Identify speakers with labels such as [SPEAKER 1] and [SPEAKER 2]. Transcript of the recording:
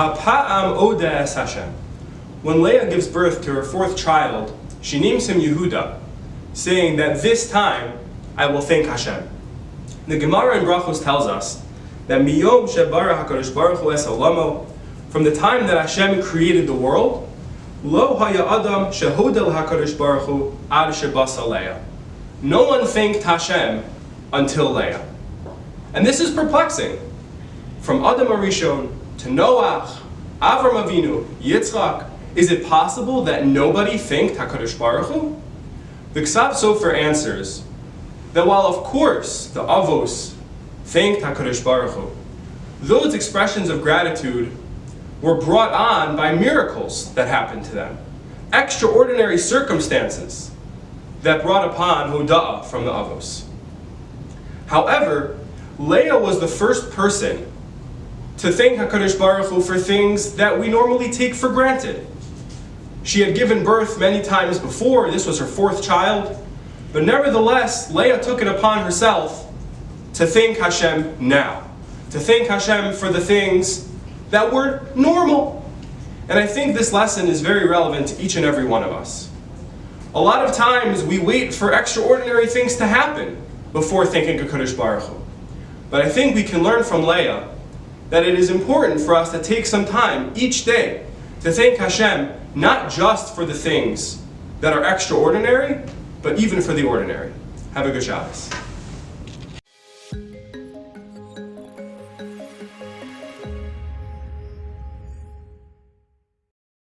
[SPEAKER 1] Hapa'am odes Hashem. When Leah gives birth to her fourth child, she names him Yehuda, saying that this time I will thank Hashem. The Gemara in Brachos tells us that miyom shebara hakadosh baruch hu es olamo, from the time that Hashem created the world, lo haya adam shehodel hakadosh baruch hu ad shebasa Leah. No one thanked Hashem until Leah. And this is perplexing. From Adam Arishon to Noach, Avram Avinu, Yitzchak, is it possible that nobody thanked HaKadosh Baruch Hu? The Ksav Sofer answers that while of course the Avos thanked HaKadosh Baruch Hu, those expressions of gratitude were brought on by miracles that happened to them, extraordinary circumstances that brought upon Hoda'ah from the Avos. However, Leah was the first person to thank HaKadosh Baruch Hu for things that we normally take for granted. She had given birth many times before, this was her fourth child, but nevertheless, Leah took it upon herself to thank Hashem now, to thank Hashem for the things that were normal. And I think this lesson is very relevant to each and every one of us. A lot of times we wait for extraordinary things to happen before thanking HaKadosh Baruch Hu. But I think we can learn from Leah that it is important for us to take some time each day to thank Hashem not just for the things that are extraordinary, but even for the ordinary. Have a good Shabbos.